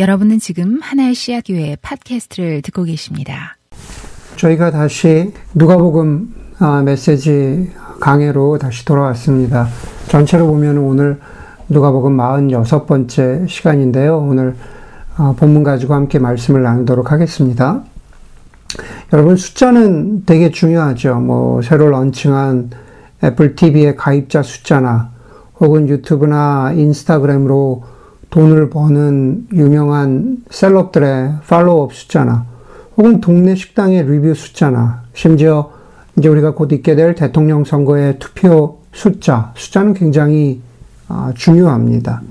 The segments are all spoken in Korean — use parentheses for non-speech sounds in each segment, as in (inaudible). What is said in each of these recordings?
여러분은 지금 하나의 씨앗 교회 팟캐스트를 듣고 계십니다. 저희가 다시 누가복음 아, 메시지 강해로 다시 돌아왔습니다. 전체로 보면 오늘 누가복음 46번째 시간인데요. 오늘 아, 본문 가지고 함께 말씀을 나누도록 하겠습니다. 여러분 숫자는 되게 중요하죠. 뭐 새로 런칭한 애플 TV의 가입자 숫자나 혹은 유튜브나 인스타그램으로 돈을 버는 유명한 셀럽들의 팔로업 숫자나 혹은 동네 식당의 리뷰 숫자나 심지어 이제 우리가 곧 있게 될 대통령 선거의 투표 숫자, 숫자는 굉장히 아, 중요합니다.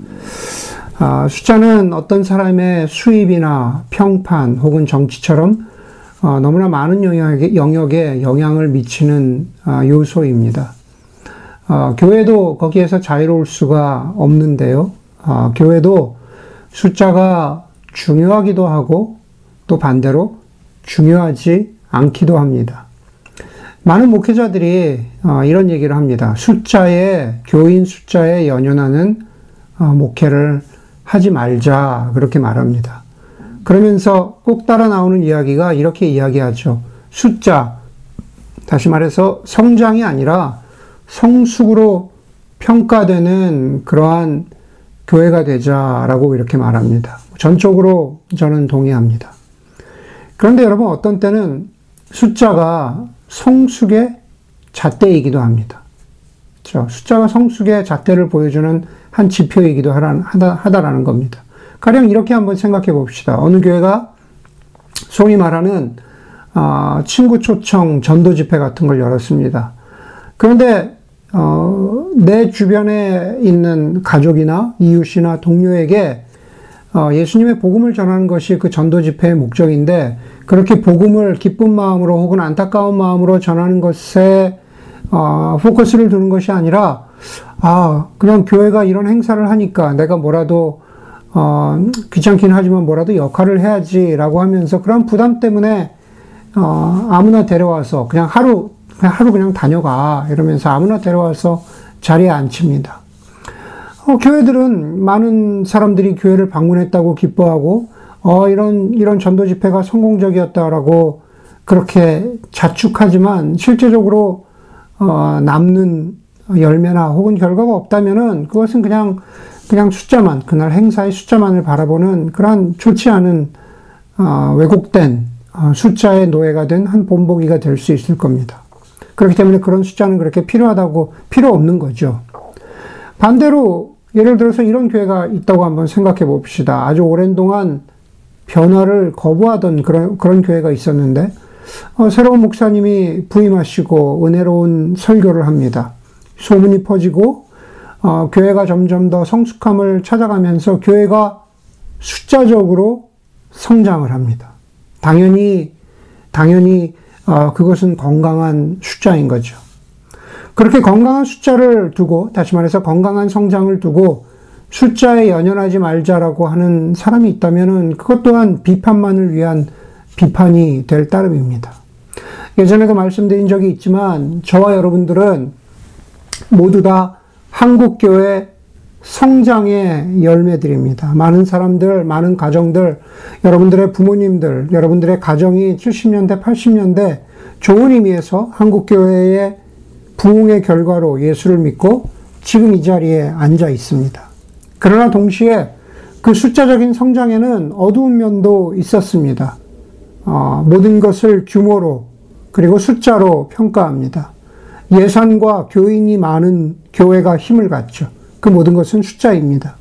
아, 숫자는 어떤 사람의 수입이나 평판 혹은 정치처럼 어, 너무나 많은 영역에, 영역에 영향을 미치는 아, 요소입니다. 어, 교회도 거기에서 자유로울 수가 없는데요. 어, 교회도 숫자가 중요하기도 하고 또 반대로 중요하지 않기도 합니다. 많은 목회자들이 어, 이런 얘기를 합니다. 숫자에, 교인 숫자에 연연하는 어, 목회를 하지 말자. 그렇게 말합니다. 그러면서 꼭 따라 나오는 이야기가 이렇게 이야기하죠. 숫자, 다시 말해서 성장이 아니라 성숙으로 평가되는 그러한 교회가 되자라고 이렇게 말합니다. 전적으로 저는 동의합니다. 그런데 여러분 어떤 때는 숫자가 성숙의 잣대이기도 합니다. 그렇죠? 숫자가 성숙의 잣대를 보여주는 한 지표이기도 하다라는 겁니다. 가령 이렇게 한번 생각해 봅시다. 어느 교회가 소위 말하는 아, 친구 초청 전도 집회 같은 걸 열었습니다. 그런데 어, 내 주변에 있는 가족이나 이웃이나 동료에게 어, 예수님의 복음을 전하는 것이 그 전도 집회의 목적인데 그렇게 복음을 기쁜 마음으로 혹은 안타까운 마음으로 전하는 것에 어, 포커스를 두는 것이 아니라 아 그냥 교회가 이런 행사를 하니까 내가 뭐라도 어, 귀찮긴 하지만 뭐라도 역할을 해야지라고 하면서 그런 부담 때문에 어, 아무나 데려와서 그냥 하루 그냥 하루 그냥 다녀가 이러면서 아무나 데려와서 자리에 앉힙니다. 어, 교회들은 많은 사람들이 교회를 방문했다고 기뻐하고 어, 이런 이런 전도 집회가 성공적이었다라고 그렇게 자축하지만 실제적으로 어, 남는 열매나 혹은 결과가 없다면은 그것은 그냥 그냥 숫자만 그날 행사의 숫자만을 바라보는 그러한 좋지 않은 어, 왜곡된 어, 숫자의 노예가 된 한 본보기가 될 수 있을 겁니다. 그렇기 때문에 그런 숫자는 그렇게 필요하다고 필요 없는 거죠. 반대로 예를 들어서 이런 교회가 있다고 한번 생각해 봅시다. 아주 오랜 동안 변화를 거부하던 그런, 그런 교회가 있었는데, 어, 새로운 목사님이 부임하시고 은혜로운 설교를 합니다. 소문이 퍼지고, 어, 교회가 점점 더 성숙함을 찾아가면서 교회가 숫자적으로 성장을 합니다. 당연히, 당연히 어, 그것은 건강한 숫자인 거죠. 그렇게 건강한 숫자를 두고, 다시 말해서 건강한 성장을 두고 숫자에 연연하지 말자라고 하는 사람이 있다면 그것 또한 비판만을 위한 비판이 될 따름입니다. 예전에도 말씀드린 적이 있지만 저와 여러분들은 모두 다 한국교회 성장의 열매들입니다. 많은 사람들, 많은 가정들, 여러분들의 부모님들, 여러분들의 가정이 70년대, 80년대 좋은 의미에서 한국교회의 부흥의 결과로 예수를 믿고 지금 이 자리에 앉아 있습니다. 그러나 동시에 그 숫자적인 성장에는 어두운 면도 있었습니다. 어, 모든 것을 규모로 그리고 숫자로 평가합니다. 예산과 교인이 많은 교회가 힘을 갖죠. 그 모든 것은 숫자입니다.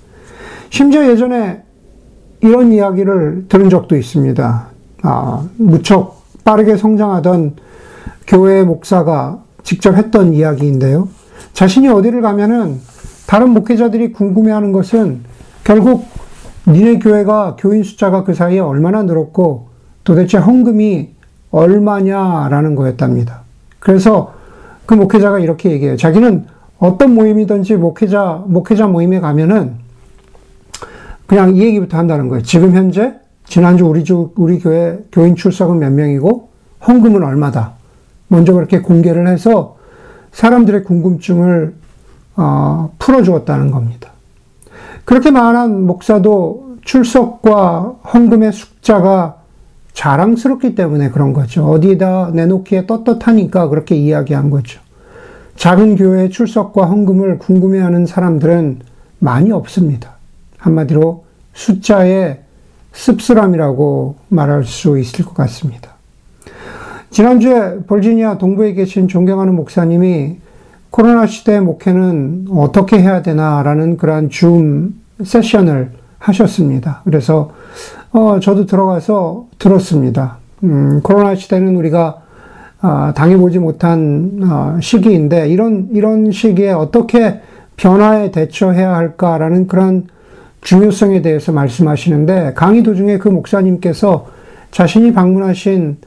심지어 예전에 이런 이야기를 들은 적도 있습니다. 아, 무척 빠르게 성장하던 교회 목사가 직접 했던 이야기인데요. 자신이 어디를 가면은 다른 목회자들이 궁금해하는 것은 결국 니네 교회가 교인 숫자가 그 사이에 얼마나 늘었고 도대체 헌금이 얼마냐라는 거였답니다. 그래서 그 목회자가 이렇게 얘기해요. 자기는 어떤 모임이든지 목회자, 목회자 모임에 가면은 그냥 이 얘기부터 한다는 거예요. 지금 현재, 지난주 우리 주, 우리 교회 교인 출석은 몇 명이고, 헌금은 얼마다. 먼저 그렇게 공개를 해서 사람들의 궁금증을, 어, 풀어주었다는 겁니다. 그렇게 말한 목사도 출석과 헌금의 숫자가 자랑스럽기 때문에 그런 거죠. 어디다 내놓기에 떳떳하니까 그렇게 이야기한 거죠. 작은 교회 출석과 헌금을 궁금해하는 사람들은 많이 없습니다. 한마디로 숫자의 씁쓸함이라고 말할 수 있을 것 같습니다. 지난주에 버지니아 동부에 계신 존경하는 목사님이 코로나 시대의 목회는 어떻게 해야 되나라는 그러한 줌 세션을 하셨습니다. 그래서 어, 저도 들어가서 들었습니다. 음, 코로나 시대는 우리가 어, 당해보지 못한 어, 시기인데 이런 이런 시기에 어떻게 변화에 대처해야 할까라는 그런 중요성에 대해서 말씀하시는데 강의 도중에 그 목사님께서 자신이 방문하신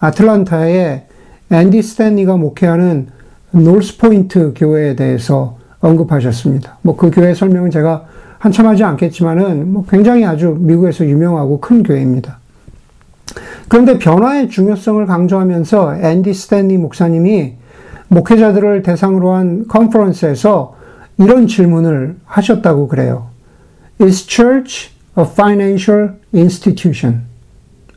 아틀란타의 앤디 스탠리가 목회하는 노스포인트 교회에 대해서 언급하셨습니다. 뭐 그 교회 설명은 제가 한참 하지 않겠지만은 뭐 굉장히 아주 미국에서 유명하고 큰 교회입니다. 그런데 변화의 중요성을 강조하면서 앤디 스탠리 목사님이 목회자들을 대상으로 한 컨퍼런스에서 이런 질문을 하셨다고 그래요. Is church a financial institution?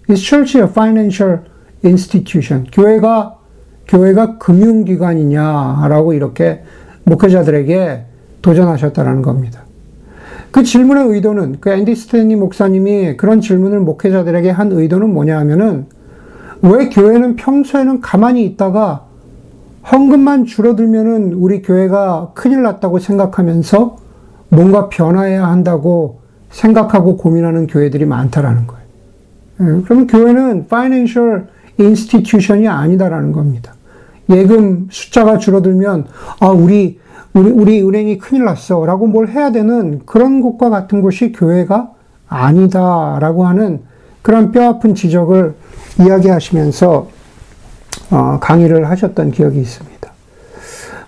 Is church a financial institution? 교회가 교회가 금융기관이냐라고 이렇게 목회자들에게 도전하셨다라는 겁니다. 그 질문의 의도는 그 앤디 스탠리 목사님이 그런 질문을 목회자들에게 한 의도는 뭐냐 하면은 왜 교회는 평소에는 가만히 있다가 헌금만 줄어들면은 우리 교회가 큰일 났다고 생각하면서 뭔가 변화해야 한다고 생각하고 고민하는 교회들이 많다라는 거예요. 예, 그러면 교회는 financial institution이 아니다라는 겁니다. 예금 숫자가 줄어들면 아 우리 우리 우리 은행이 큰일 났어 라고 뭘 해야 되는 그런 곳과 같은 곳이 교회가 아니다 라고 하는 그런 뼈 아픈 지적을 이야기하시면서 어, 강의를 하셨던 기억이 있습니다.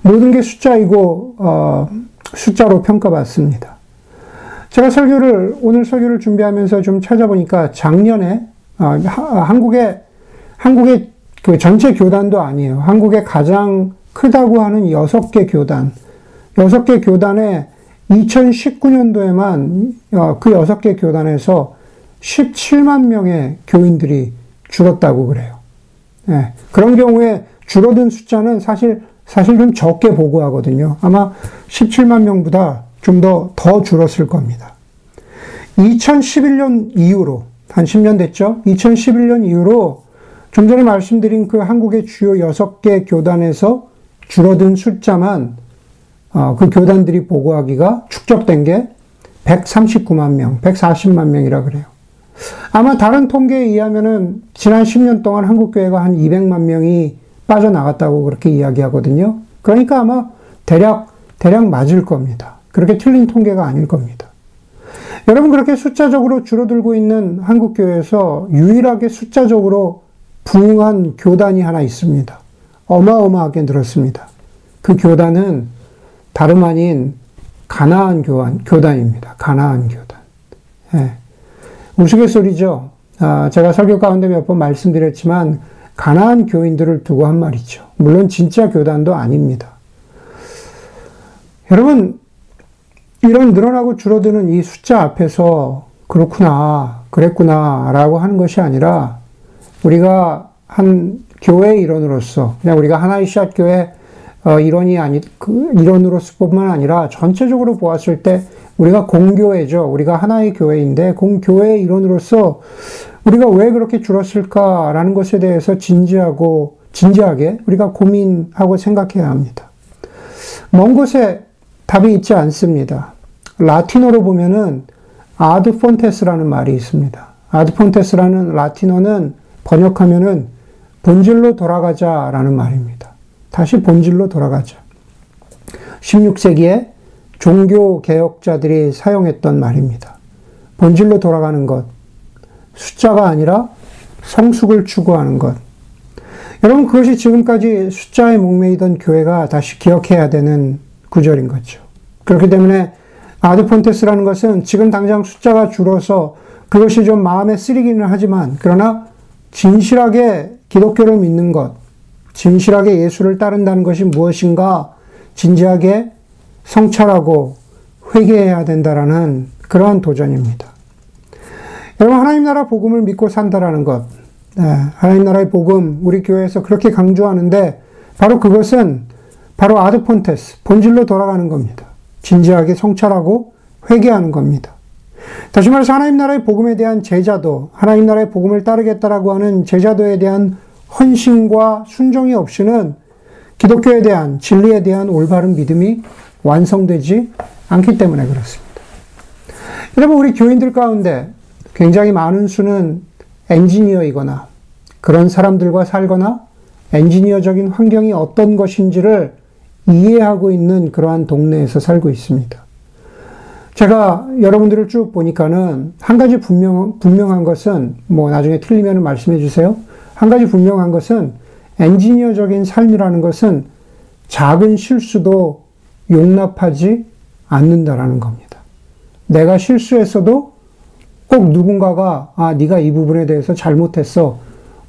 모든 게 숫자이고 어, 숫자로 평가받습니다. 제가 설교를 오늘 설교를 준비하면서 좀 찾아보니까 작년에 어, 한국의 한국의 그 전체 교단도 아니에요. 한국의 가장 크다고 하는 여섯 개 교단, 여섯 개 교단에 2019년도에만 어, 그 여섯 개 교단에서 17만 명의 교인들이 죽었다고 그래요. 네. 그런 경우에 줄어든 숫자는 사실 사실 좀 적게 보고하거든요. 아마 17만 명보다 좀 더 더 줄었을 겁니다. 2011년 이후로 한 10년 됐죠. 2011년 이후로 좀 전에 말씀드린 그 한국의 주요 6개 교단에서 줄어든 숫자만 어, 그 교단들이 보고하기가 축적된 게 139만 명, 140만 명이라 그래요. 아마 다른 통계에 의하면은 지난 10년 동안 한국교회가 한 200만 명이 빠져나갔다고 그렇게 이야기하거든요. 그러니까 아마 대략, 대략 맞을 겁니다. 그렇게 틀린 통계가 아닐 겁니다. 여러분, 그렇게 숫자적으로 줄어들고 있는 한국교회에서 유일하게 숫자적으로 부흥한 교단이 하나 있습니다. 어마어마하게 늘었습니다. 그 교단은 다름 아닌 가나안 교단, 교단입니다. 가나안 교단. 예. 우스갯소리죠. 아, 제가 설교 가운데 몇 번 말씀드렸지만 가나안 교인들을 두고 한 말이죠. 물론 진짜 교단도 아닙니다. 여러분 이런 늘어나고 줄어드는 이 숫자 앞에서 그렇구나, 그랬구나 라고 하는 것이 아니라 우리가 한 교회 일원으로서 그냥 우리가 하나의 샷 교회 어, 일원이 아니 그 일원으로서뿐만 아니라 전체적으로 보았을 때 우리가 공교회죠. 우리가 하나의 교회인데 공교회 일원으로서 우리가 왜 그렇게 줄었을까라는 것에 대해서 진지하고 진지하게 우리가 고민하고 생각해야 합니다. 먼 곳에 답이 있지 않습니다. 라틴어로 보면은 아드 폰테스라는 말이 있습니다. 아드 폰테스라는 라틴어는 번역하면은 본질로 돌아가자라는 말입니다. 다시 본질로 돌아가자. 16세기에 종교 개혁자들이 사용했던 말입니다. 본질로 돌아가는 것. 숫자가 아니라 성숙을 추구하는 것. 여러분, 그것이 지금까지 숫자에 목매이던 교회가 다시 기억해야 되는 구절인 거죠. 그렇기 때문에 아드폰테스라는 것은 지금 당장 숫자가 줄어서 그것이 좀 마음에 쓰리기는 하지만, 그러나 진실하게 기독교를 믿는 것, 진실하게 예수를 따른다는 것이 무엇인가 진지하게 성찰하고 회개해야 된다라는 그러한 도전입니다. 여러분, 하나님 나라 복음을 믿고 산다라는 것. 네, 하나님 나라의 복음, 우리 교회에서 그렇게 강조하는데, 바로 그것은 바로 아드폰테스, 본질로 돌아가는 겁니다. 진지하게 성찰하고 회개하는 겁니다. 다시 말해서 하나님 나라의 복음에 대한 제자도, 하나님 나라의 복음을 따르겠다라고 하는 제자도에 대한 헌신과 순종이 없이는 기독교에 대한 진리에 대한 올바른 믿음이 완성되지 않기 때문에 그렇습니다. 여러분, 우리 교인들 가운데 굉장히 많은 수는 엔지니어이거나 그런 사람들과 살거나 엔지니어적인 환경이 어떤 것인지를 이해하고 있는 그러한 동네에서 살고 있습니다. 제가 여러분들을 쭉 보니까는 한 가지 분명, 분명한 것은 뭐 나중에 틀리면 말씀해 주세요. 한 가지 분명한 것은 엔지니어적인 삶이라는 것은 작은 실수도 용납하지 않는다라는 겁니다. 내가 실수했어도 꼭 누군가가 아 네가 이 부분에 대해서 잘못했어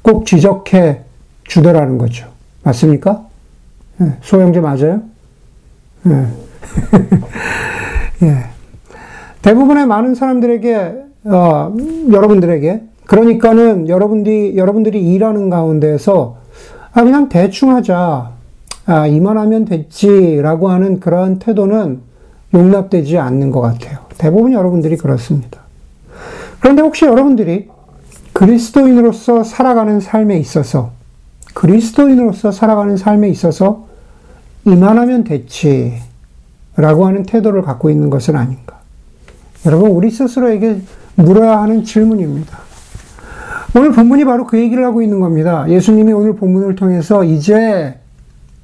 꼭 지적해 주더라는 거죠. 맞습니까? 네, 소형제 맞아요? 네. (laughs) 예. 대부분의 많은 사람들에게 어, 여러분들에게 그러니까는 여러분들이 여러분들이 일하는 가운데서 아 그냥 대충 하자 아 이만하면 됐지라고 하는 그러한 태도는 용납되지 않는 것 같아요. 대부분 여러분들이 그렇습니다. 그런데 혹시 여러분들이 그리스도인으로서 살아가는 삶에 있어서 그리스도인으로서 살아가는 삶에 있어서 이만하면 됐지 라고 하는 태도를 갖고 있는 것은 아닌가. 여러분, 우리 스스로에게 물어야 하는 질문입니다. 오늘 본문이 바로 그 얘기를 하고 있는 겁니다. 예수님이 오늘 본문을 통해서 이제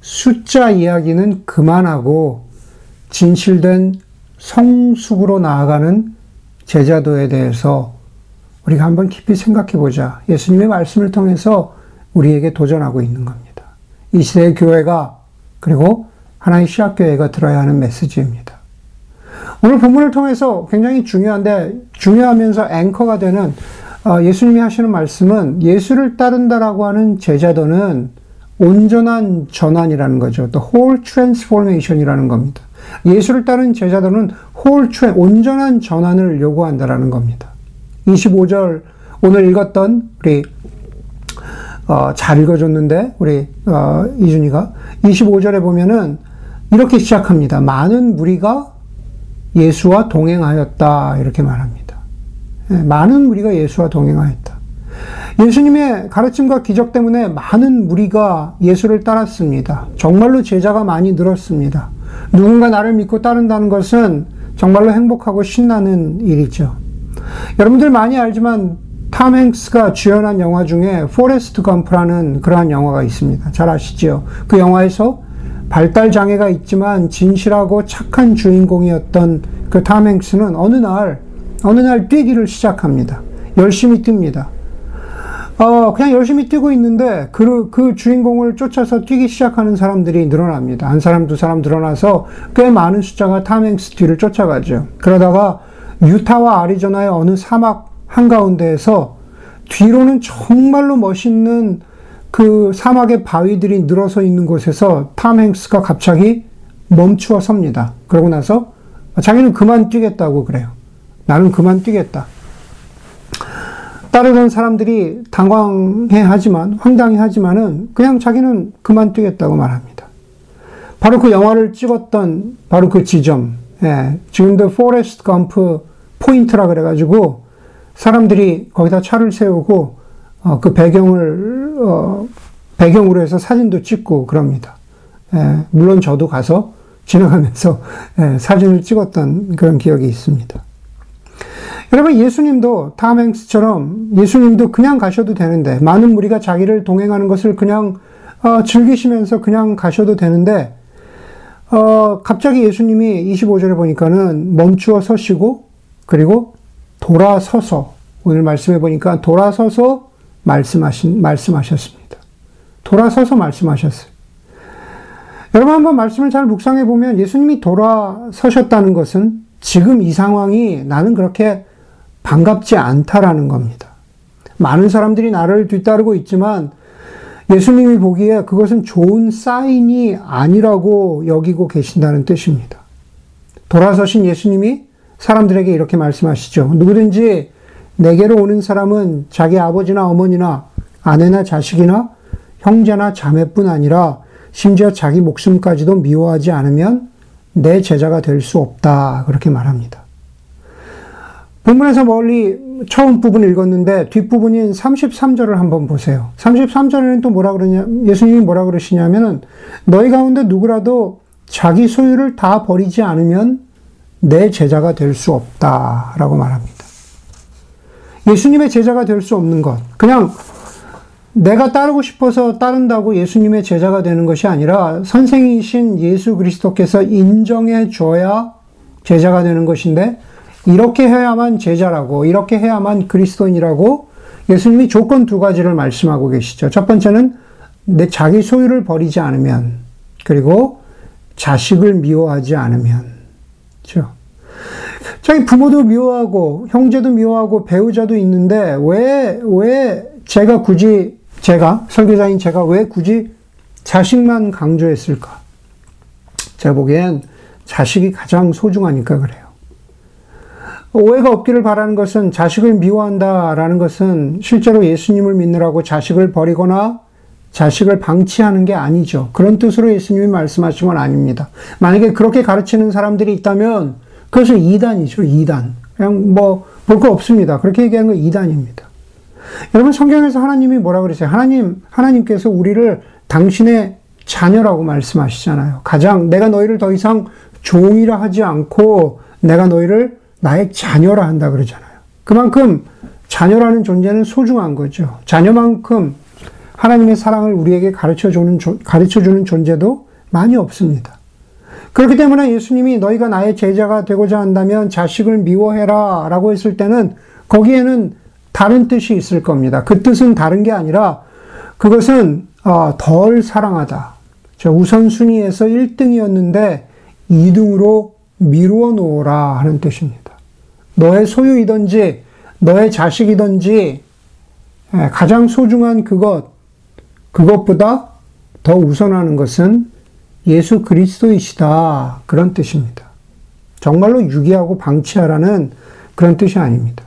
숫자 이야기는 그만하고 진실된 성숙으로 나아가는 제자도에 대해서 우리가 한번 깊이 생각해 보자. 예수님의 말씀을 통해서 우리에게 도전하고 있는 겁니다. 이 시대의 교회가 그리고 하나의 시학교회가 들어야 하는 메시지입니다. 오늘 본문을 통해서 굉장히 중요한데 중요하면서 앵커가 되는 어, 예수님이 하시는 말씀은 예수를 따른다라고 하는 제자도는 온전한 전환이라는 거죠. 또 whole transformation이라는 겁니다. 예수를 따른 제자도는 whole 온전한 전환을 요구한다라는 겁니다. 25절 오늘 읽었던 우리 어, 잘 읽어줬는데 우리 어, 이준이가 25절에 보면은 이렇게 시작합니다. 많은 무리가 예수와 동행하였다 이렇게 말합니다. 네, 많은 무리가 예수와 동행하였다. 예수님의 가르침과 기적 때문에 많은 무리가 예수를 따랐습니다. 정말로 제자가 많이 늘었습니다. 누군가 나를 믿고 따른다는 것은 정말로 행복하고 신나는 일이죠. 여러분들 많이 알지만 탐 행크스가 주연한 영화 중에 포레스트 검프라는 그러한 영화가 있습니다. 잘 아시죠? 그 영화에서 발달 장애가 있지만 진실하고 착한 주인공이었던 그 탐 행크스는 어느 날 어느 날 뛰기를 시작합니다. 열심히 뜁니다. 어, 그냥 열심히 뛰고 있는데 그, 그 주인공을 쫓아서 뛰기 시작하는 사람들이 늘어납니다. 한 사람, 두 사람 늘어나서 꽤 많은 숫자가 탐 행스 뒤를 쫓아가죠. 그러다가 유타와 아리조나의 어느 사막 한가운데에서 뒤로는 정말로 멋있는 그 사막의 바위들이 늘어서 있는 곳에서 탐 행스가 갑자기 멈추어 섭니다. 그러고 나서 자기는 그만 뛰겠다고 그래요. 나는 그만 뛰겠다. 따르던 사람들이 당황해 하지만, 황당해 하지만은 그냥 자기는 그만 뛰겠다고 말합니다. 바로 그 영화를 찍었던 바로 그 지점, 예, 지금도 포레스트 검프 포인트라 그래가지고 사람들이 거기다 차를 세우고 어, 그 배경을 어, 배경으로 해서 사진도 찍고 그럽니다. 예, 물론 저도 가서 (laughs) 지나가면서 예, 사진을 찍었던 그런 기억이 있습니다. 여러분 예수님도 탐행스처럼 예수님도 그냥 가셔도 되는데 많은 무리가 자기를 동행하는 것을 그냥 어, 즐기시면서 그냥 가셔도 되는데 어, 갑자기 예수님이 25절에 보니까는 멈추어 서시고 그리고 돌아서서 오늘 말씀해 보니까 돌아서서 말씀하신 말씀하셨습니다. 돌아서서 말씀하셨어요. 여러분 한번 말씀을 잘 묵상해 보면 예수님이 돌아서셨다는 것은 지금 이 상황이 나는 그렇게 반갑지 않다라는 겁니다. 많은 사람들이 나를 뒤따르고 있지만 예수님이 보기에 그것은 좋은 사인이 아니라고 여기고 계신다는 뜻입니다. 돌아서신 예수님이 사람들에게 이렇게 말씀하시죠. 누구든지 내게로 오는 사람은 자기 아버지나 어머니나 아내나 자식이나 형제나 자매뿐 아니라 심지어 자기 목숨까지도 미워하지 않으면 내 제자가 될 수 없다. 그렇게 말합니다. 본문에서 멀리 처음 부분 읽었는데 뒷부분인 33절을 한번 보세요. 33절에는 또 뭐라 그러냐, 예수님이 뭐라 그러시냐면은 너희 가운데 누구라도 자기 소유를 다 버리지 않으면 내 제자가 될 수 없다. 라고 말합니다. 예수님의 제자가 될 수 없는 것. 그냥 내가 따르고 싶어서 따른다고 예수님의 제자가 되는 것이 아니라 선생이신 예수 그리스도께서 인정해 줘야 제자가 되는 것인데 이렇게 해야만 제자라고 이렇게 해야만 그리스도인이라고 예수님이 조건 두 가지를 말씀하고 계시죠. 첫 번째는 내 자기 소유를 버리지 않으면 그리고 자식을 미워하지 않으면 그렇죠. 자기 부모도 미워하고 형제도 미워하고 배우자도 있는데 왜 왜 제가 굳이 제가 설교자인 제가 왜 굳이 자식만 강조했을까? 제가 보기엔 자식이 가장 소중하니까 그래요. 오해가 없기를 바라는 것은 자식을 미워한다라는 것은 실제로 예수님을 믿느라고 자식을 버리거나 자식을 방치하는 게 아니죠. 그런 뜻으로 예수님이 말씀하신 건 아닙니다. 만약에 그렇게 가르치는 사람들이 있다면 그것은 이단이죠, 이단. 그냥 뭐 볼 거 없습니다. 그렇게 얘기하는 건 이단입니다. 여러분 성경에서 하나님이 뭐라 그러세요? 하나님 하나님께서 우리를 당신의 자녀라고 말씀하시잖아요. 가장 내가 너희를 더 이상 종이라 하지 않고 내가 너희를 나의 자녀라 한다 그러잖아요. 그만큼 자녀라는 존재는 소중한 거죠. 자녀만큼 하나님의 사랑을 우리에게 가르쳐 주는 가르쳐 주는 존재도 많이 없습니다. 그렇기 때문에 예수님이 너희가 나의 제자가 되고자 한다면 자식을 미워해라 라고 했을 때는 거기에는 다른 뜻이 있을 겁니다. 그 뜻은 다른 게 아니라 그것은 어, 덜 사랑하다. 우선순위에서 1등이었는데 2등으로 미루어 놓으라 하는 뜻입니다. 너의 소유이든지 너의 자식이든지 예, 가장 소중한 그것, 그것보다 더 우선하는 것은 예수 그리스도이시다. 그런 뜻입니다. 정말로 유기하고 방치하라는 그런 뜻이 아닙니다.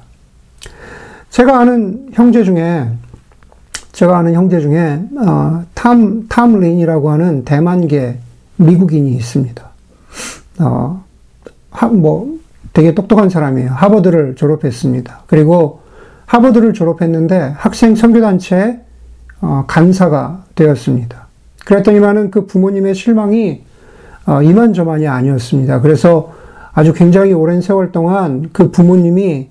제가 아는 형제 중에, 제가 아는 형제 중에, 어, 탐, 탐 린이라고 하는 대만계 미국인이 있습니다. 어, 하, 뭐, 되게 똑똑한 사람이에요. 하버드를 졸업했습니다. 그리고 하버드를 졸업했는데 학생 선교단체 어, 간사가 되었습니다. 그랬더니만은 그 부모님의 실망이 어, 이만저만이 아니었습니다. 그래서 아주 굉장히 오랜 세월 동안 그 부모님이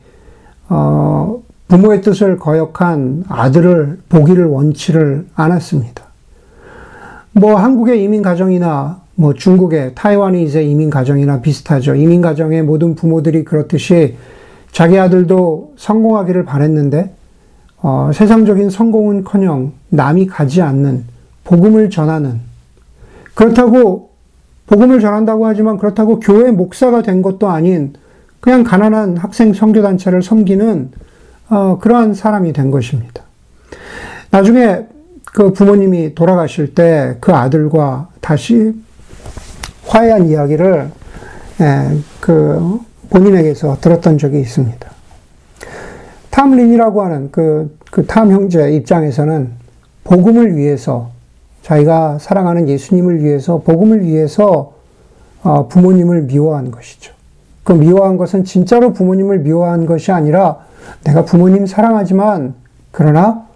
어, 부모의 뜻을 거역한 아들을 보기를 원치를 않았습니다. 뭐 한국의 이민 가정이나 뭐 중국의 타이완이제 이민 가정이나 비슷하죠. 이민 가정의 모든 부모들이 그렇듯이 자기 아들도 성공하기를 바랬는데 어, 세상적인 성공은커녕 남이 가지 않는 복음을 전하는 그렇다고 복음을 전한다고 하지만 그렇다고 교회 목사가 된 것도 아닌 그냥 가난한 학생 선교단체를 섬기는 어, 그러한 사람이 된 것입니다. 나중에 그 부모님이 돌아가실 때 그 아들과 다시 화해한 이야기를 예, 그 본인에게서 들었던 적이 있습니다. 탐린이라고 하는 그, 그 탐 형제 입장에서는 복음을 위해서 자기가 사랑하는 예수님을 위해서 복음을 위해서 어, 부모님을 미워한 것이죠. 그 미워한 것은 진짜로 부모님을 미워한 것이 아니라 내가 부모님 사랑하지만 그러나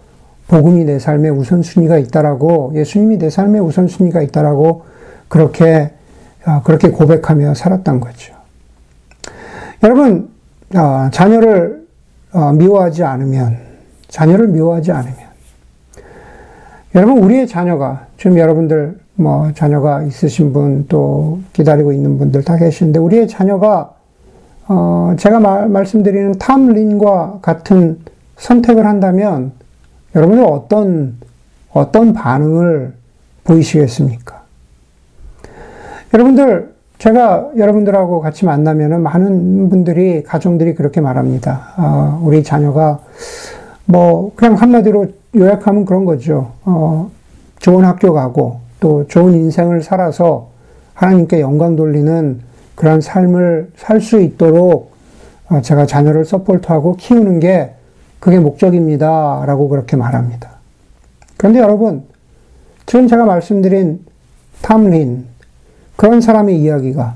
복음이 내 삶의 우선순위가 있다라고 예수님이 내 삶의 우선순위가 있다라고 그렇게 어, 그렇게 고백하며 살았던 거죠. 여러분 어, 자녀를 어, 미워하지 않으면 자녀를 미워하지 않으면 여러분 우리의 자녀가 지금 여러분들 뭐 자녀가 있으신 분 또 기다리고 있는 분들 다 계시는데 우리의 자녀가 어, 제가 말, 말씀드리는 탐린과 같은 선택을 한다면 여러분은 어떤, 어떤 반응을 보이시겠습니까? 여러분들, 제가 여러분들하고 같이 만나면 많은 분들이, 가정들이 그렇게 말합니다. 어, 우리 자녀가 뭐, 그냥 한마디로 요약하면 그런 거죠. 어, 좋은 학교 가고 또 좋은 인생을 살아서 하나님께 영광 돌리는 그런 삶을 살 수 있도록 어, 제가 자녀를 서포트하고 키우는 게 그게 목적입니다. 라고 그렇게 말합니다. 그런데 여러분, 지금 제가 말씀드린 탐린, 그런 사람의 이야기가,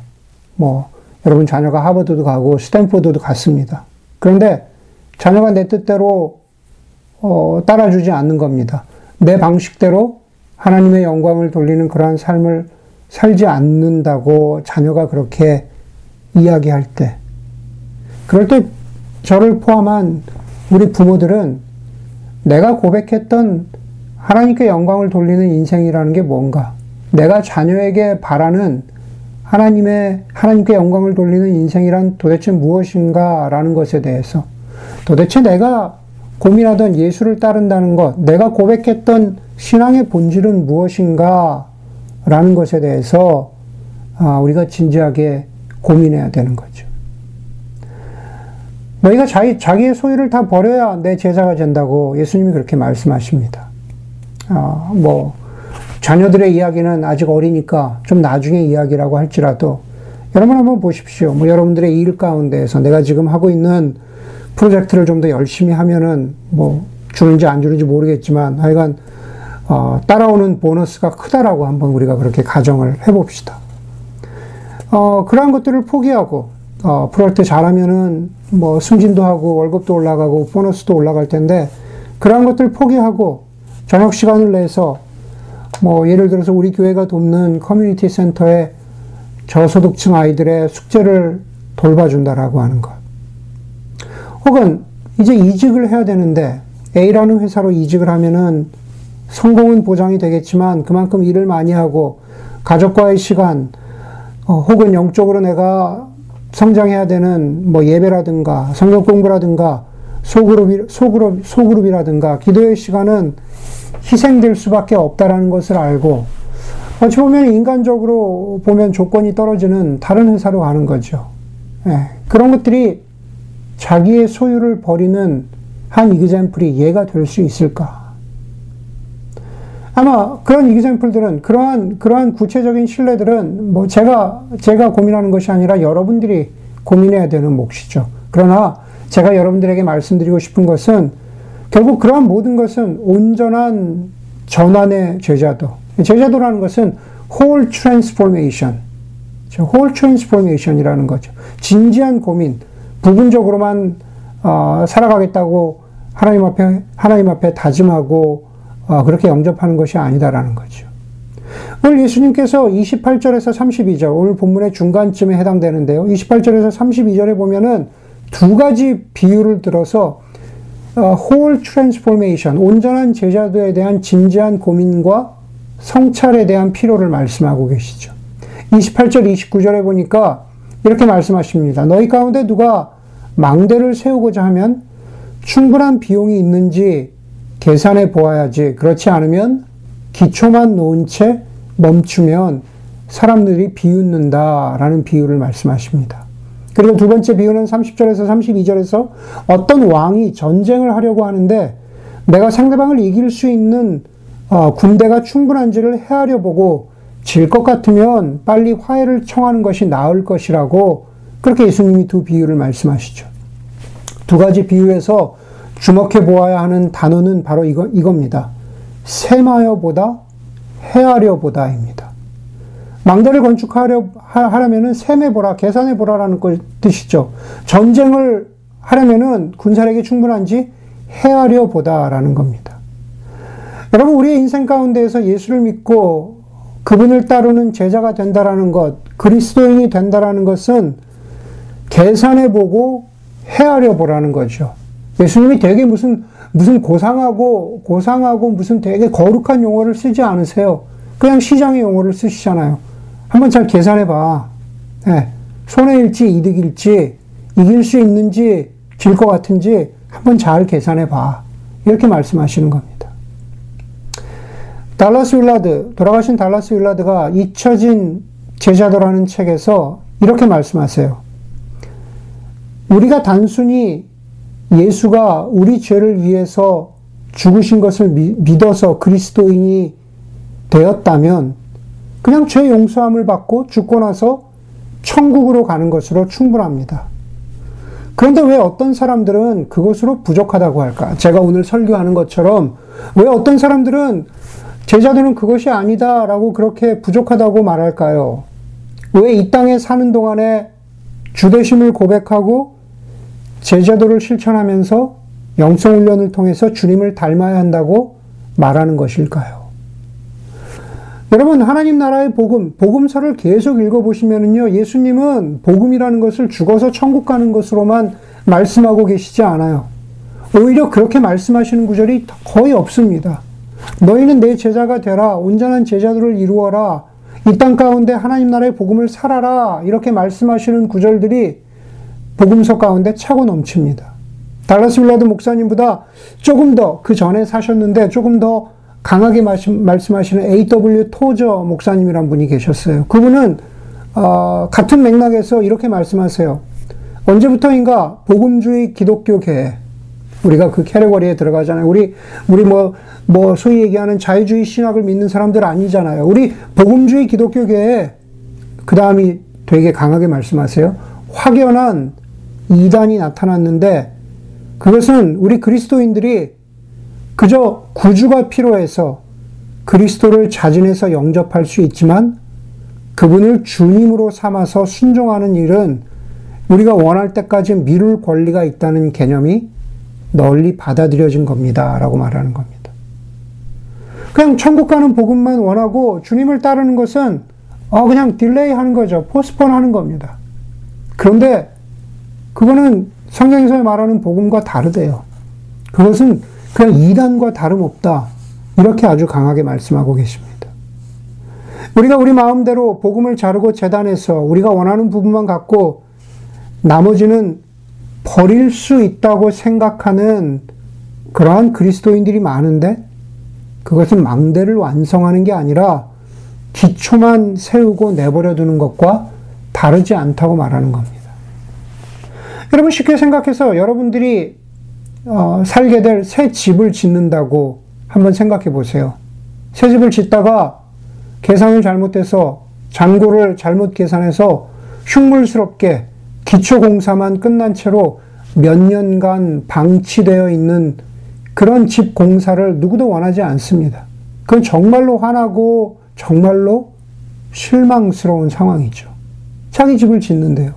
뭐, 여러분 자녀가 하버드도 가고 스탠포드도 갔습니다. 그런데 자녀가 내 뜻대로 어, 따라주지 않는 겁니다. 내 방식대로 하나님의 영광을 돌리는 그러한 삶을 살지 않는다고 자녀가 그렇게 이야기할 때, 그럴 때 저를 포함한 우리 부모들은 내가 고백했던 하나님께 영광을 돌리는 인생이라는 게 뭔가, 내가 자녀에게 바라는 하나님의, 하나님께 영광을 돌리는 인생이란 도대체 무엇인가라는 것에 대해서 도대체 내가 고민하던 예수를 따른다는 것, 내가 고백했던 신앙의 본질은 무엇인가 라는 것에 대해서 아, 우리가 진지하게 고민해야 되는 거죠. 너희가 자기, 자기의 소유를 다 버려야 내 제자가 된다고 예수님이 그렇게 말씀하십니다. 아, 뭐, 자녀들의 이야기는 아직 어리니까 좀 나중에 이야기라고 할지라도 여러분 한번 보십시오. 뭐 여러분들의 일 가운데에서 내가 지금 하고 있는 프로젝트를 좀 더 열심히 하면은 뭐 주는지 안 주는지 모르겠지만 하여간 어, 따라오는 보너스가 크다라고 한번 우리가 그렇게 가정을 해봅시다. 어, 그러한 것들을 포기하고 어, 프로젝트 잘하면은 뭐 승진도 하고 월급도 올라가고 보너스도 올라갈 텐데 그러한 것들 포기하고 저녁 시간을 내서 뭐 예를 들어서 우리 교회가 돕는 커뮤니티 센터에 저소득층 아이들의 숙제를 돌봐준다라고 하는 것. 혹은 이제 이직을 해야 되는데 A라는 회사로 이직을 하면은 성공은 보장이 되겠지만 그만큼 일을 많이 하고 가족과의 시간 어, 혹은 영적으로 내가 성장해야 되는 뭐 예배라든가 성경 공부라든가 소그룹 소그룹 소그룹이라든가 기도의 시간은 희생될 수밖에 없다라는 것을 알고 어찌 보면 인간적으로 보면 조건이 떨어지는 다른 회사로 가는 거죠. 예, 그런 것들이 자기의 소유를 버리는 한 이그젠플이 예가 될 수 있을까? 아마 그런 이그젠플들은 그러한 그러한 구체적인 신뢰들은 뭐 제가 제가 고민하는 것이 아니라 여러분들이 고민해야 되는 몫이죠. 그러나 제가 여러분들에게 말씀드리고 싶은 것은 결국 그러한 모든 것은 온전한 전환의 제자도. 제자도라는 것은 whole transformation. whole transformation이라는 거죠. 진지한 고민, 부분적으로만 어, 살아가겠다고 하나님 앞에 하나님 앞에 다짐하고 어, 그렇게 영접하는 것이 아니다라는 거죠. 오늘 예수님께서 28절에서 32절 오늘 본문의 중간쯤에 해당되는데요. 28절에서 32절에 보면은 두 가지 비유를 들어서 어, whole transformation 온전한 제자도에 대한 진지한 고민과 성찰에 대한 필요를 말씀하고 계시죠. 28절 29절에 보니까 이렇게 말씀하십니다. 너희 가운데 누가 망대를 세우고자 하면 충분한 비용이 있는지 계산해 보아야지. 그렇지 않으면 기초만 놓은 채 멈추면 사람들이 비웃는다라는 비유를 말씀하십니다. 그리고 두 번째 비유는 30절에서 32절에서 어떤 왕이 전쟁을 하려고 하는데 내가 상대방을 이길 수 있는 어, 군대가 충분한지를 헤아려 보고 질 것 같으면 빨리 화해를 청하는 것이 나을 것이라고 그렇게 예수님이 두 비유를 말씀하시죠. 두 가지 비유에서 주목해 보아야 하는 단어는 바로 이거, 이겁니다. 세마여보다 헤아려보다입니다. 망대를 건축하려, 하려면은 셈해보라, 계산해보라라는 뜻이죠. 전쟁을 하려면은 군사력이 충분한지 헤아려 보다라는 겁니다. 여러분, 우리의 인생 가운데에서 예수를 믿고 그분을 따르는 제자가 된다라는 것, 그리스도인이 된다라는 것은 계산해 보고 헤아려 보라는 거죠. 예수님이 되게 무슨, 무슨 고상하고, 고상하고 무슨 되게 거룩한 용어를 쓰지 않으세요. 그냥 시장의 용어를 쓰시잖아요. 한번 잘 계산해봐. 네. 손해일지 이득일지, 이길 수 있는지, 질 것 같은지, 한번 잘 계산해봐. 이렇게 말씀하시는 겁니다. 달라스 윌라드, 돌아가신 달라스 윌라드가 잊혀진 제자도라는 책에서 이렇게 말씀하세요. 우리가 단순히 예수가 우리 죄를 위해서 죽으신 것을 믿어서 그리스도인이 되었다면 그냥 죄 용서함을 받고 죽고 나서 천국으로 가는 것으로 충분합니다. 그런데 왜 어떤 사람들은 그것으로 부족하다고 할까? 제가 오늘 설교하는 것처럼 왜 어떤 사람들은 제자들은 그것이 아니다라고 그렇게 부족하다고 말할까요? 왜 이 땅에 사는 동안에 주대심을 고백하고 제자도를 실천하면서 영성훈련을 통해서 주님을 닮아야 한다고 말하는 것일까요? 여러분, 하나님 나라의 복음, 복음서를 계속 읽어보시면요, 예수님은 복음이라는 것을 죽어서 천국 가는 것으로만 말씀하고 계시지 않아요. 오히려 그렇게 말씀하시는 구절이 거의 없습니다. 너희는 내 제자가 되라, 온전한 제자들을 이루어라, 이 땅 가운데 하나님 나라의 복음을 살아라, 이렇게 말씀하시는 구절들이 복음서 가운데 차고 넘칩니다. 달라스 빌라드 목사님보다 조금 더 그 전에 사셨는데 조금 더 강하게 말씀하시는 A.W. 토저 목사님이란 분이 계셨어요. 그분은 어, 같은 맥락에서 이렇게 말씀하세요. 언제부터인가 복음주의 기독교계 우리가 그 캐러거리에 들어가잖아요. 우리 우리 뭐뭐 뭐 소위 얘기하는 자유주의 신학을 믿는 사람들 아니잖아요. 우리 복음주의 기독교계에 그 다음이 되게 강하게 말씀하세요. 확연한 이단이 나타났는데 그것은 우리 그리스도인들이 그저 구주가 필요해서 그리스도를 자진해서 영접할 수 있지만 그분을 주님으로 삼아서 순종하는 일은 우리가 원할 때까지 미룰 권리가 있다는 개념이 널리 받아들여진 겁니다. 라고 말하는 겁니다. 그냥 천국 가는 복음만 원하고 주님을 따르는 것은 어, 그냥 delay 하는 거죠. postpone 하는 겁니다. 그런데 그거는 성경에서 말하는 복음과 다르대요. 그것은 그냥 이단과 다름없다. 이렇게 아주 강하게 말씀하고 계십니다. 우리가 우리 마음대로 복음을 자르고 재단해서 우리가 원하는 부분만 갖고 나머지는 버릴 수 있다고 생각하는 그러한 그리스도인들이 많은데 그것은 망대를 완성하는 게 아니라 기초만 세우고 내버려 두는 것과 다르지 않다고 말하는 겁니다. 여러분 쉽게 생각해서 여러분들이 어, 살게 될 새 집을 짓는다고 한번 생각해 보세요. 새 집을 짓다가 계산을 잘못해서 잔고를 잘못 계산해서 흉물스럽게 기초 공사만 끝난 채로 몇 년간 방치되어 있는 그런 집 공사를 누구도 원하지 않습니다. 그건 정말로 화나고 정말로 실망스러운 상황이죠. 자기 집을 짓는데요.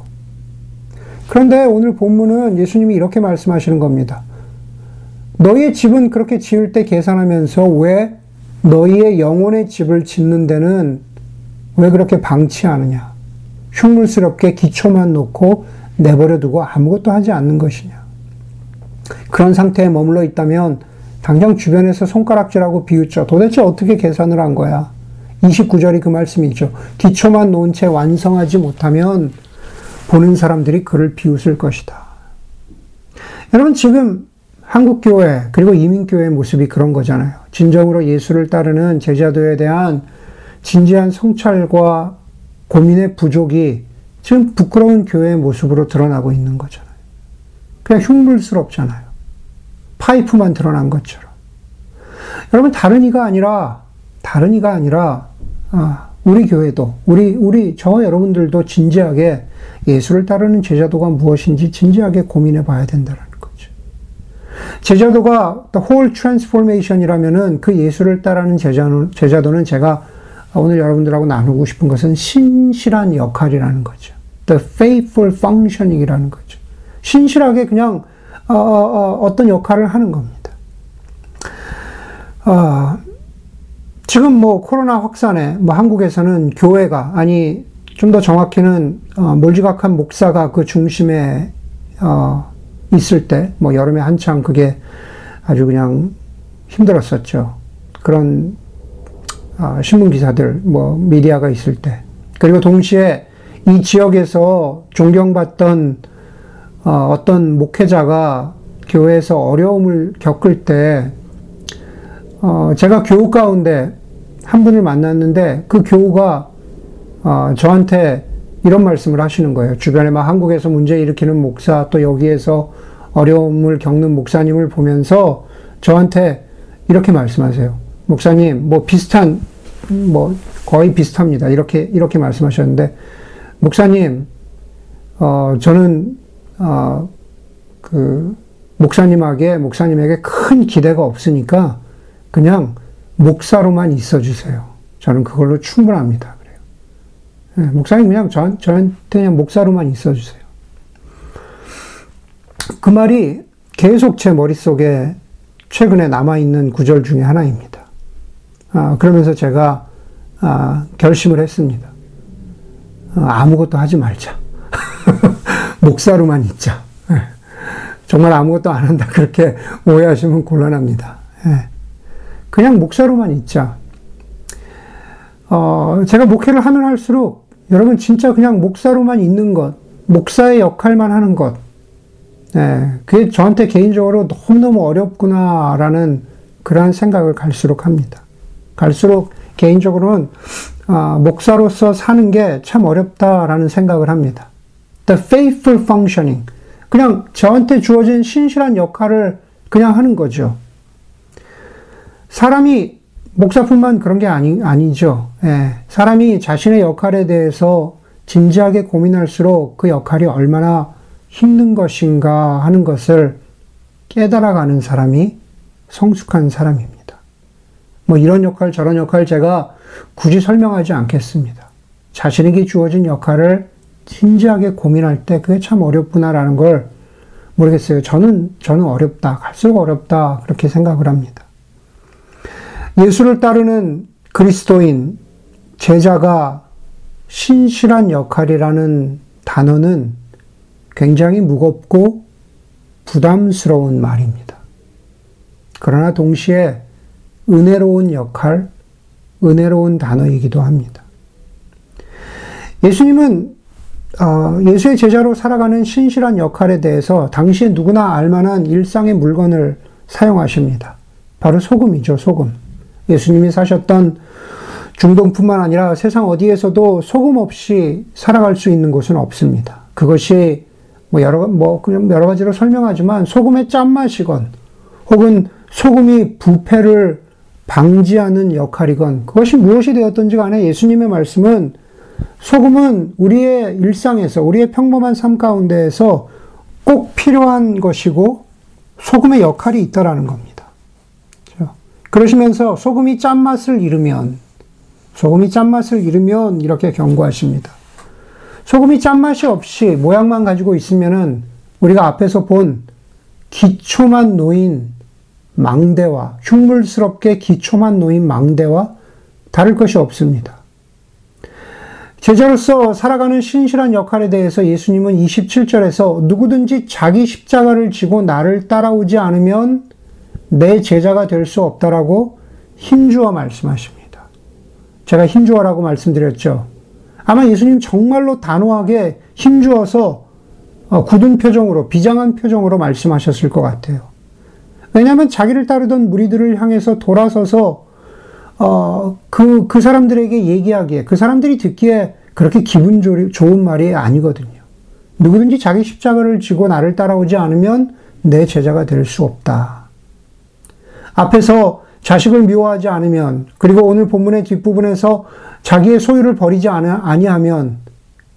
그런데 오늘 본문은 예수님이 이렇게 말씀하시는 겁니다. 너희의 집은 그렇게 지을 때 계산하면서 왜 너희의 영혼의 집을 짓는 데는 왜 그렇게 방치하느냐? 흉물스럽게 기초만 놓고 내버려 두고 아무것도 하지 않는 것이냐? 그런 상태에 머물러 있다면 당장 주변에서 손가락질하고 비웃죠. 도대체 어떻게 계산을 한 거야? 29절이 그 말씀이죠. 기초만 놓은 채 완성하지 못하면 보는 사람들이 그를 비웃을 것이다. 여러분, 지금 한국교회, 그리고 이민교회의 모습이 그런 거잖아요. 진정으로 예수를 따르는 제자도에 대한 진지한 성찰과 고민의 부족이 지금 부끄러운 교회의 모습으로 드러나고 있는 거잖아요. 그냥 흉물스럽잖아요. 파이프만 드러난 것처럼. 여러분, 다른 이가 아니라, 다른 이가 아니라, 아, 우리 교회도, 우리, 우리, 저 여러분들도 진지하게 예수를 따르는 제자도가 무엇인지 진지하게 고민해 봐야 된다는 제자도가 the whole transformation이라면은 그 예수를 따르는 제자는, 제자도는 제가 오늘 여러분들하고 나누고 싶은 것은 신실한 역할이라는 거죠. the faithful functioning이라는 거죠. 신실하게 그냥 어, 어, 어떤 역할을 하는 겁니다. 어, 지금 뭐 코로나 확산에 뭐 한국에서는 교회가 아니 좀 더 정확히는 어, 몰지각한 목사가 그 중심에 어, 있을 때, 뭐 여름에 한창 그게 아주 그냥 힘들었었죠. 그런 어, 신문 기사들, 뭐 미디어가 있을 때. 그리고 동시에 이 지역에서 존경받던 어, 어떤 목회자가 교회에서 어려움을 겪을 때, 어, 제가 교우 가운데 한 분을 만났는데 그 교우가 어, 저한테 이런 말씀을 하시는 거예요. 주변에 막 한국에서 문제 일으키는 목사 또 여기에서 어려움을 겪는 목사님을 보면서 저한테 이렇게 말씀하세요. 목사님, 뭐 비슷한, 뭐 거의 비슷합니다. 이렇게, 이렇게 말씀하셨는데, 목사님, 어, 저는, 어, 그 목사님에게 목사님에게 큰 기대가 없으니까 그냥 목사로만 있어 주세요. 저는 그걸로 충분합니다. 네, 목사님 그냥 저, 저한테 그냥 목사로만 있어 주세요. 그 말이 계속 제 머릿속에 최근에 남아있는 구절 중에 하나입니다. 아, 그러면서 제가 아, 결심을 했습니다. 아, 아무것도 하지 말자. (laughs) 목사로만 있자. 네. 정말 아무것도 안 한다. 그렇게 오해하시면 곤란합니다. 네. 그냥 목사로만 있자. 어, 제가 목회를 하면 할수록 여러분 진짜 그냥 목사로만 있는 것, 목사의 역할만 하는 것, 네, 그게 저한테 개인적으로 너무너무 어렵구나라는 그러한 생각을 갈수록 합니다. 갈수록 개인적으로는 어, 목사로서 사는 게 참 어렵다라는 생각을 합니다. The faithful functioning. 그냥 저한테 주어진 신실한 역할을 그냥 하는 거죠. 사람이 목사뿐만 그런 게 아니, 아니죠. 예, 사람이 자신의 역할에 대해서 진지하게 고민할수록 그 역할이 얼마나 힘든 것인가 하는 것을 깨달아가는 사람이 성숙한 사람입니다. 뭐 이런 역할, 저런 역할 제가 굳이 설명하지 않겠습니다. 자신에게 주어진 역할을 진지하게 고민할 때 그게 참 어렵구나라는 걸 모르겠어요. 저는, 저는 어렵다. 갈수록 어렵다. 그렇게 생각을 합니다. 예수를 따르는 그리스도인, 제자가 신실한 역할이라는 단어는 굉장히 무겁고 부담스러운 말입니다. 그러나 동시에 은혜로운 역할, 은혜로운 단어이기도 합니다. 예수님은 어, 예수의 제자로 살아가는 신실한 역할에 대해서 당시에 누구나 알만한 일상의 물건을 사용하십니다. 바로 소금이죠, 소금. 예수님이 사셨던 중동뿐만 아니라 세상 어디에서도 소금 없이 살아갈 수 있는 곳은 없습니다. 그것이 뭐 여러, 뭐, 그냥 여러 가지로 설명하지만 소금의 짠맛이건 혹은 소금이 부패를 방지하는 역할이건 그것이 무엇이 되었던지 간에 예수님의 말씀은 소금은 우리의 일상에서 우리의 평범한 삶 가운데에서 꼭 필요한 것이고 소금의 역할이 있다라는 겁니다. 그러시면서 소금이 짠맛을 잃으면 소금이 짠맛을 잃으면 이렇게 경고하십니다. 소금이 짠맛이 없이 모양만 가지고 있으면은 우리가 앞에서 본 기초만 놓인 망대와 흉물스럽게 기초만 놓인 망대와 다를 것이 없습니다. 제자로서 살아가는 신실한 역할에 대해서 예수님은 27절에서 누구든지 자기 십자가를 지고 나를 따라오지 않으면 내 제자가 될 수 없다라고 힘주어 말씀하십니다. 제가 힘주어라고 말씀드렸죠. 아마 예수님 정말로 단호하게 힘주어서 어, 굳은 표정으로, 비장한 표정으로 말씀하셨을 것 같아요. 왜냐하면 자기를 따르던 무리들을 향해서 돌아서서 어, 그, 그 사람들에게 얘기하기에, 그 사람들이 듣기에 그렇게 기분 좋은 말이 아니거든요. 누구든지 자기 십자가를 지고 나를 따라오지 않으면 내 제자가 될 수 없다. 앞에서 자식을 미워하지 않으면, 그리고 오늘 본문의 뒷부분에서 자기의 소유를 버리지 아니하면,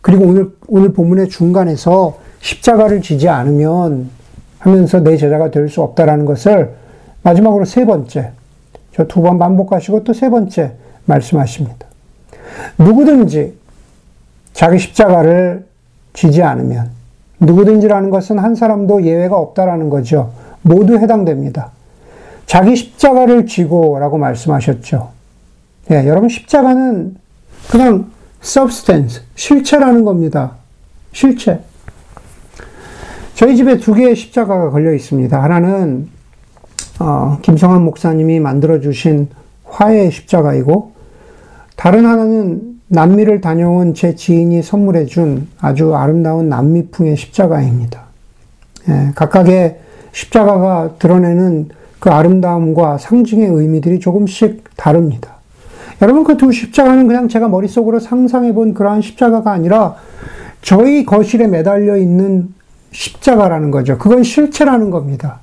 그리고 오늘, 오늘 본문의 중간에서 십자가를 지지 않으면 하면서 내 제자가 될 수 없다라는 것을 마지막으로 세 번째, 저 두 번 반복하시고 또 세 번째 말씀하십니다. 누구든지 자기 십자가를 지지 않으면 누구든지라는 것은 한 사람도 예외가 없다라는 거죠. 모두 해당됩니다. 자기 십자가를 지고라고 말씀하셨죠. 예, 여러분 십자가는 그냥 substance, 실체라는 겁니다. 실체. 저희 집에 두 개의 십자가가 걸려 있습니다. 하나는 어, 김성환 목사님이 만들어 주신 화의 십자가이고 다른 하나는 남미를 다녀온 제 지인이 선물해 준 아주 아름다운 남미풍의 십자가입니다. 예, 각각의 십자가가 드러내는 그 아름다움과 상징의 의미들이 조금씩 다릅니다. 여러분 그 두 십자가는 그냥 제가 머릿속으로 상상해 본 그러한 십자가가 아니라 저희 거실에 매달려 있는 십자가라는 거죠. 그건 실체라는 겁니다.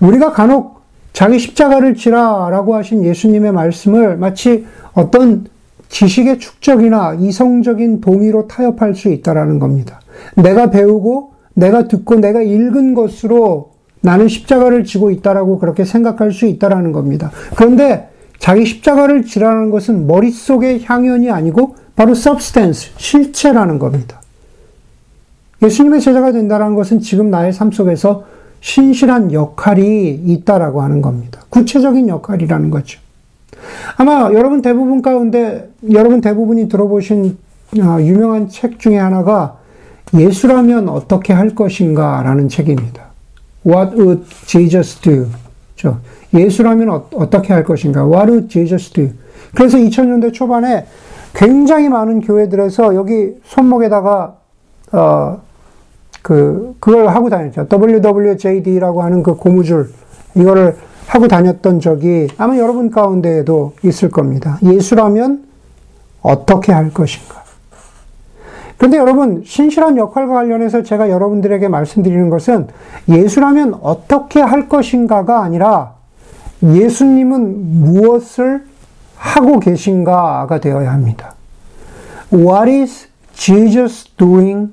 우리가 간혹 자기 십자가를 지라라고 하신 예수님의 말씀을 마치 어떤 지식의 축적이나 이성적인 동의로 타협할 수 있다라는 겁니다. 내가 배우고 내가 듣고 내가 읽은 것으로 나는 십자가를 지고 있다라고 그렇게 생각할 수 있다라는 겁니다. 그런데 자기 십자가를 지라는 것은 머릿속의 향연이 아니고 바로 substance, 실체라는 겁니다. 예수님의 제자가 된다는 것은 지금 나의 삶 속에서 신실한 역할이 있다라고 하는 겁니다. 구체적인 역할이라는 거죠. 아마 여러분 대부분 가운데 여러분 대부분이 들어보신 어, 유명한 책 중에 하나가 예수라면 어떻게 할 것인가 라는 책입니다. What would Jesus do? 예수라면 어, 떻게할 것인가? What would Jesus do? 그래서 2000년대 초반에 굉장히 많은 교회들에서 여기 손목에다가 어, 그 그걸 하고 다녔죠. WWJD라고 하는 그 고무줄 이거를 하고 다녔던 적이 아마 여러분 가운데에도 있을 겁니다. 예수라면 어떻게 할 것인가? 그런데 여러분, 신실한 역할과 관련해서 제가 여러분들에게 말씀드리는 것은 예수라면 어떻게 할 것인가가 아니라 예수님은 무엇을 하고 계신가가 되어야 합니다. What is Jesus doing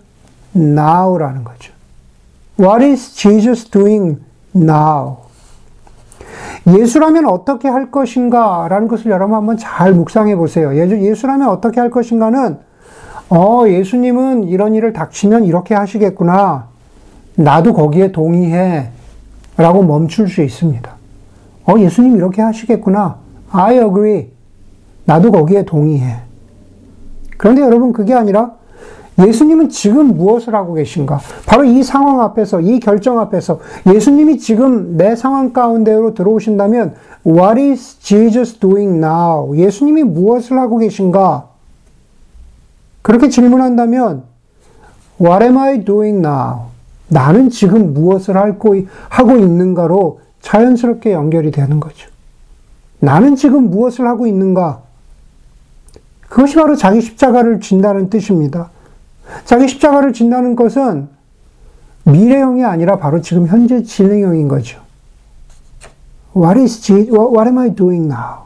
now라는 거죠. What is Jesus doing now? 예수라면 어떻게 할 것인가? 라는 것을 여러분 한번 잘 묵상해 보세요. 예수라면 어떻게 할 것인가는, 어, 예수님은 이런 일을 닥치면 이렇게 하시겠구나. 나도 거기에 동의해. 라고 멈출 수 있습니다. 어, 예수님 이렇게 하시겠구나. I agree. 나도 거기에 동의해. 그런데 여러분, 그게 아니라 예수님은 지금 무엇을 하고 계신가? 바로 이 상황 앞에서, 이 결정 앞에서 예수님이 지금 내 상황 가운데로 들어오신다면 What is Jesus doing now? 예수님이 무엇을 하고 계신가? 그렇게 질문한다면 What am I doing now? 나는 지금 무엇을 하고 있는가로 자연스럽게 연결이 되는 거죠. 나는 지금 무엇을 하고 있는가? 그것이 바로 자기 십자가를 진다는 뜻입니다. 자기 십자가를 진다는 것은 미래형이 아니라 바로 지금 현재 진행형인 거죠. What is what am I doing now?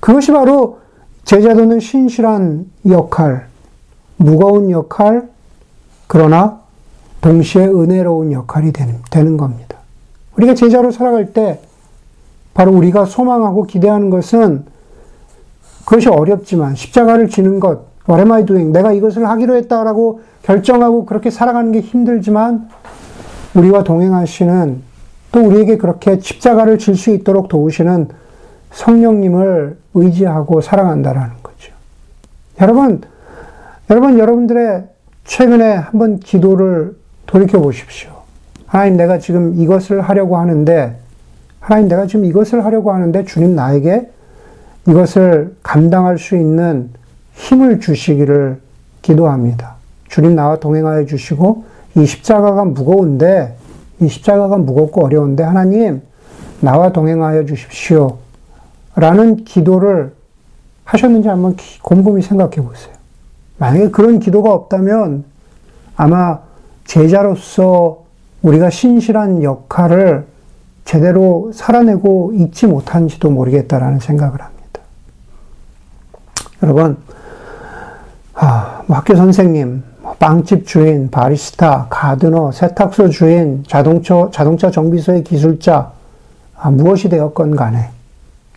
그것이 바로 제자도는 신실한 역할, 무거운 역할, 그러나 동시에 은혜로운 역할이 되는, 되는 겁니다. 우리가 제자로 살아갈 때 바로 우리가 소망하고 기대하는 것은 그것이 어렵지만 십자가를 지는 것, What am I doing? 내가 이것을 하기로 했다라고 결정하고 그렇게 살아가는 게 힘들지만 우리와 동행하시는 또 우리에게 그렇게 십자가를 질 수 있도록 도우시는 성령님을 의지하고 살아간다라는 거죠. 여러분, 여러분, 여러분들의 최근에 한번 기도를 돌이켜 보십시오. 하나님, 내가 지금 이것을 하려고 하는데, 하나님, 내가 지금 이것을 하려고 하는데, 주님 나에게 이것을 감당할 수 있는 힘을 주시기를 기도합니다. 주님 나와 동행하여 주시고 이 십자가가 무거운데 이 십자가가 무겁고 어려운데 하나님 나와 동행하여 주십시오. 라는 기도를 하셨는지 한번 곰곰이 생각해 보세요. 만약에 그런 기도가 없다면 아마 제자로서 우리가 신실한 역할을 제대로 살아내고 있지 못한지도 모르겠다라는 생각을 합니다. 여러분, 아, 뭐 학교 선생님, 뭐 빵집 주인, 바리스타, 가드너, 세탁소 주인, 자동차, 자동차 정비소의 기술자, 아, 무엇이 되었건 간에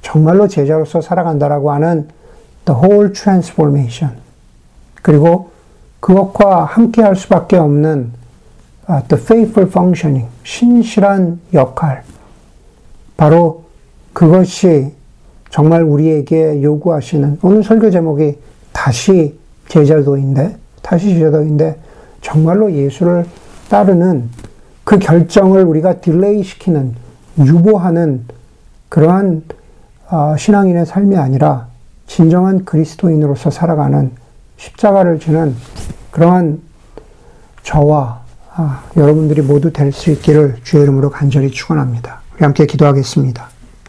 정말로 제자로서 살아간다라고 하는 the whole transformation. 그리고 그것과 함께 할 수밖에 없는 uh, the faithful functioning, 신실한 역할. 바로 그것이 정말 우리에게 요구하시는 오늘 설교 제목이 다시 제자도인데, 다시 제자도인데, 정말로 예수를 따르는 그 결정을 우리가 delay 시키는, 유보하는 그러한 어, 신앙인의 삶이 아니라 진정한 그리스도인으로서 살아가는 십자가를 지는 그러한 저와 아, 여러분들이 모두 될 수 있기를 주의 이름으로 간절히 축원합니다. 우리 함께 기도하겠습니다.